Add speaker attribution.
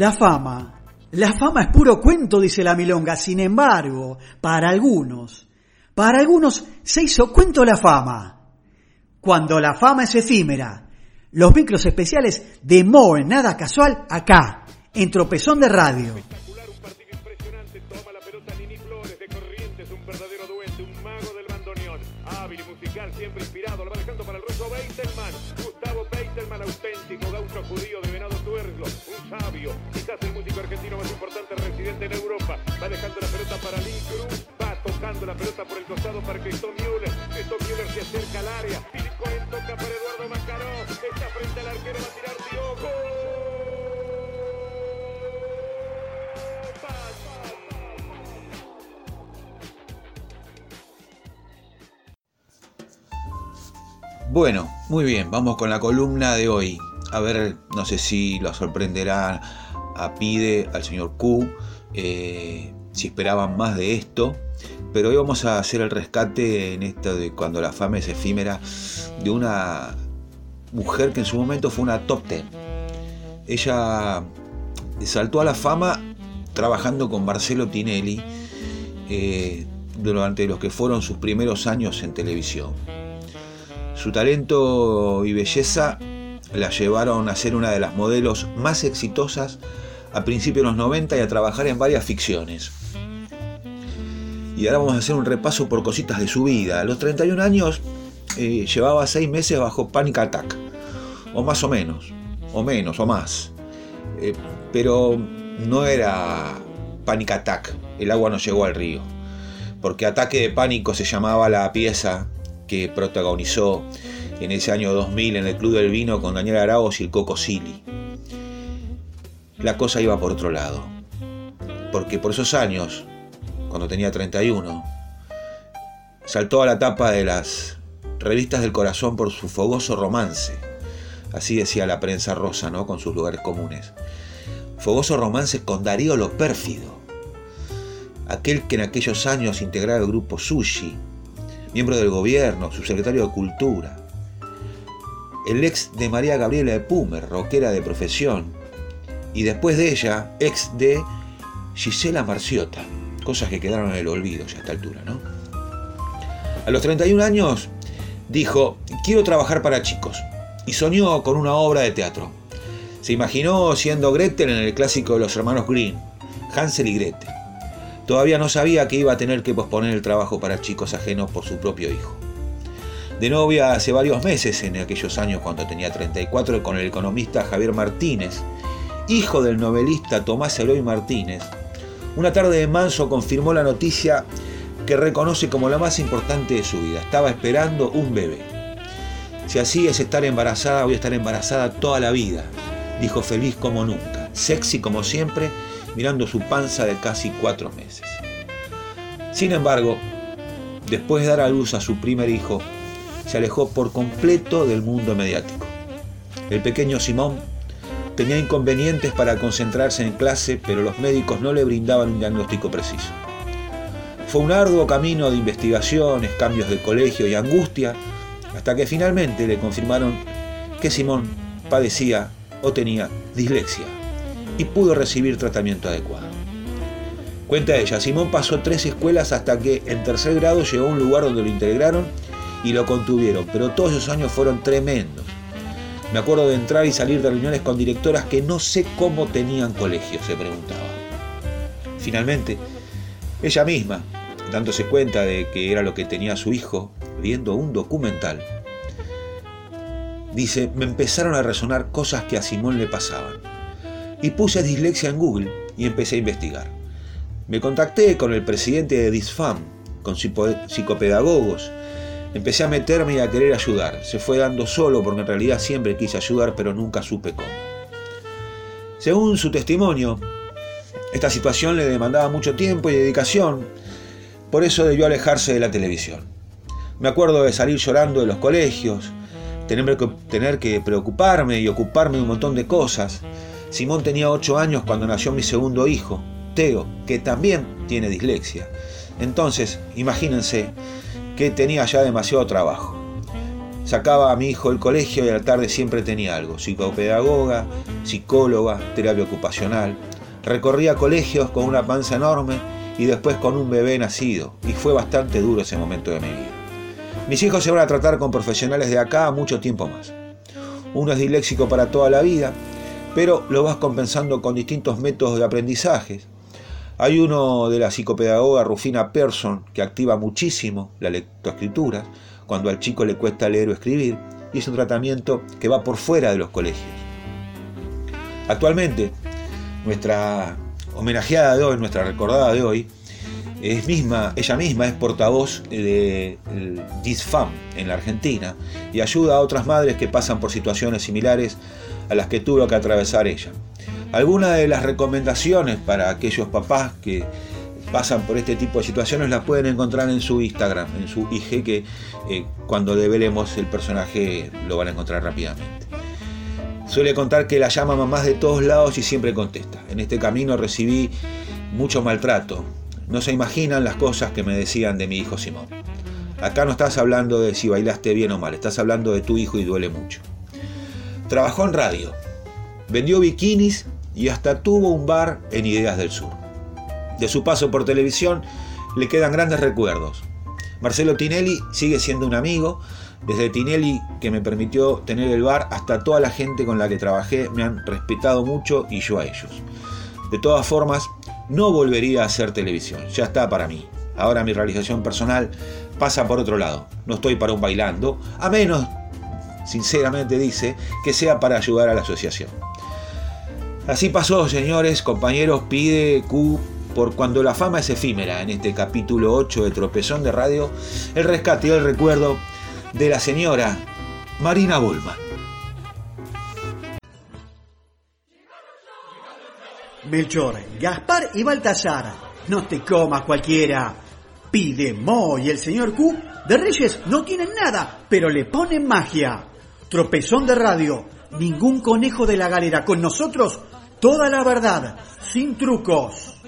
Speaker 1: La fama. La fama es puro cuento, dice la milonga. Sin embargo, para algunos, para algunos se hizo cuento la fama. Cuando la fama es efímera. Los micros especiales de Moe, nada casual, acá, en Tropezón de Radio.
Speaker 2: Quizás el músico argentino más importante residente en Europa. Va dejando la pelota para Lee Cruz. Va tocando la pelota por el costado para Cristóbal Müller. Cristóbal Müller se acerca al área. Philip Cohen toca para Eduardo Macaró. Está frente al arquero, va a tirar Diogo.
Speaker 3: Bueno, muy bien, vamos con la columna de hoy. A ver, no sé si lo sorprenderá a Pide, al señor Q, eh, si esperaban más de esto. Pero hoy vamos a hacer el rescate en esto de cuando la fama es efímera de una mujer que en su momento fue una top ten. Ella saltó a la fama trabajando con Marcelo Tinelli eh, durante los que fueron sus primeros años en televisión. Su talento y belleza la llevaron a ser una de las modelos más exitosas a principios de los 90 y a trabajar en varias ficciones. Y ahora vamos a hacer un repaso por cositas de su vida. A los 31 años eh, llevaba 6 meses bajo Panic Attack, o más o menos, o menos, o más. Eh, pero no era Panic Attack, el agua no llegó al río. Porque Ataque de Pánico se llamaba la pieza que protagonizó en ese año 2000 en el Club del Vino con Daniel Arauz y el Coco Silly. La cosa iba por otro lado. Porque por esos años, cuando tenía 31, saltó a la tapa de las revistas del corazón por su fogoso romance. Así decía la prensa rosa, ¿no? Con sus lugares comunes. Fogoso romance con Darío Lo Pérfido. Aquel que en aquellos años integraba el grupo Sushi, miembro del gobierno, subsecretario de Cultura. El ex de María Gabriela de Pumer, rockera de profesión. Y después de ella, ex de Gisela Marciota. Cosas que quedaron en el olvido ya a esta altura, ¿no? A los 31 años dijo, quiero trabajar para chicos. Y soñó con una obra de teatro. Se imaginó siendo Gretel en el clásico de los hermanos Green, Hansel y Gretel. Todavía no sabía que iba a tener que posponer el trabajo para chicos ajenos por su propio hijo. De novia hace varios meses, en aquellos años cuando tenía 34, con el economista Javier Martínez, hijo del novelista Tomás Eloy Martínez, una tarde de manso confirmó la noticia que reconoce como la más importante de su vida. Estaba esperando un bebé. Si así es estar embarazada, voy a estar embarazada toda la vida, dijo feliz como nunca, sexy como siempre, mirando su panza de casi cuatro meses. Sin embargo, después de dar a luz a su primer hijo, se alejó por completo del mundo mediático. El pequeño Simón tenía inconvenientes para concentrarse en clase, pero los médicos no le brindaban un diagnóstico preciso. Fue un arduo camino de investigaciones, cambios de colegio y angustia, hasta que finalmente le confirmaron que Simón padecía o tenía dislexia y pudo recibir tratamiento adecuado. Cuenta ella, Simón pasó tres escuelas hasta que en tercer grado llegó a un lugar donde lo integraron y lo contuvieron, pero todos esos años fueron tremendos. Me acuerdo de entrar y salir de reuniones con directoras que no sé cómo tenían colegio, se preguntaba. Finalmente, ella misma, dándose cuenta de que era lo que tenía su hijo, viendo un documental, dice, me empezaron a resonar cosas que a Simón le pasaban. Y puse dislexia en Google y empecé a investigar. Me contacté con el presidente de DISFAM, con psicopedagogos. Empecé a meterme y a querer ayudar. Se fue dando solo porque en realidad siempre quise ayudar, pero nunca supe cómo. Según su testimonio, esta situación le demandaba mucho tiempo y dedicación, por eso debió alejarse de la televisión. Me acuerdo de salir llorando de los colegios, tener que, preocuparme y ocuparme de un montón de cosas. Simón tenía 8 años cuando nació mi segundo hijo, Teo, que también tiene dislexia. Entonces, imagínense que tenía ya demasiado trabajo. Sacaba a mi hijo del colegio y a la tarde siempre tenía algo, psicopedagoga, psicóloga, terapia ocupacional. Recorría colegios con una panza enorme y después con un bebé nacido, y fue bastante duro ese momento de mi vida. Mis hijos se van a tratar con profesionales de acá mucho tiempo más. Uno es disléxico para toda la vida, pero lo vas compensando con distintos métodos de aprendizaje. Hay uno de la psicopedagoga Rufina Persson que activa muchísimo la lectoescritura cuando al chico le cuesta leer o escribir y es un tratamiento que va por fuera de los colegios. Actualmente, nuestra homenajeada de hoy, nuestra recordada de hoy, es misma, ella misma es portavoz de DISFAM en la Argentina y ayuda a otras madres que pasan por situaciones similares a las que tuvo que atravesar ella. Algunas de las recomendaciones para aquellos papás que pasan por este tipo de situaciones las pueden encontrar en su Instagram, en su IG, que eh, cuando develemos el personaje lo van a encontrar rápidamente. Suele contar que la llama mamás de todos lados y siempre contesta. En este camino recibí mucho maltrato. No se imaginan las cosas que me decían de mi hijo Simón. Acá no estás hablando de si bailaste bien o mal, estás hablando de tu hijo y duele mucho. Trabajó en radio, vendió bikinis y hasta tuvo un bar en Ideas del Sur. De su paso por televisión le quedan grandes recuerdos. Marcelo Tinelli sigue siendo un amigo, desde Tinelli que me permitió tener el bar hasta toda la gente con la que trabajé me han respetado mucho y yo a ellos. De todas formas, no volvería a hacer televisión, ya está para mí. Ahora mi realización personal pasa por otro lado. No estoy para un bailando, a menos, sinceramente dice, que sea para ayudar a la asociación. Así pasó, señores, compañeros, pide Q por cuando la fama es efímera en este capítulo 8 de Tropezón de Radio, el rescate y el recuerdo de la señora Marina Bullman.
Speaker 1: Melchor, Gaspar y Baltasar, no te comas cualquiera. Pide Mo y el señor Q de Reyes no tienen nada, pero le ponen magia. Tropezón de radio, ningún conejo de la galera, con nosotros toda la verdad, sin trucos.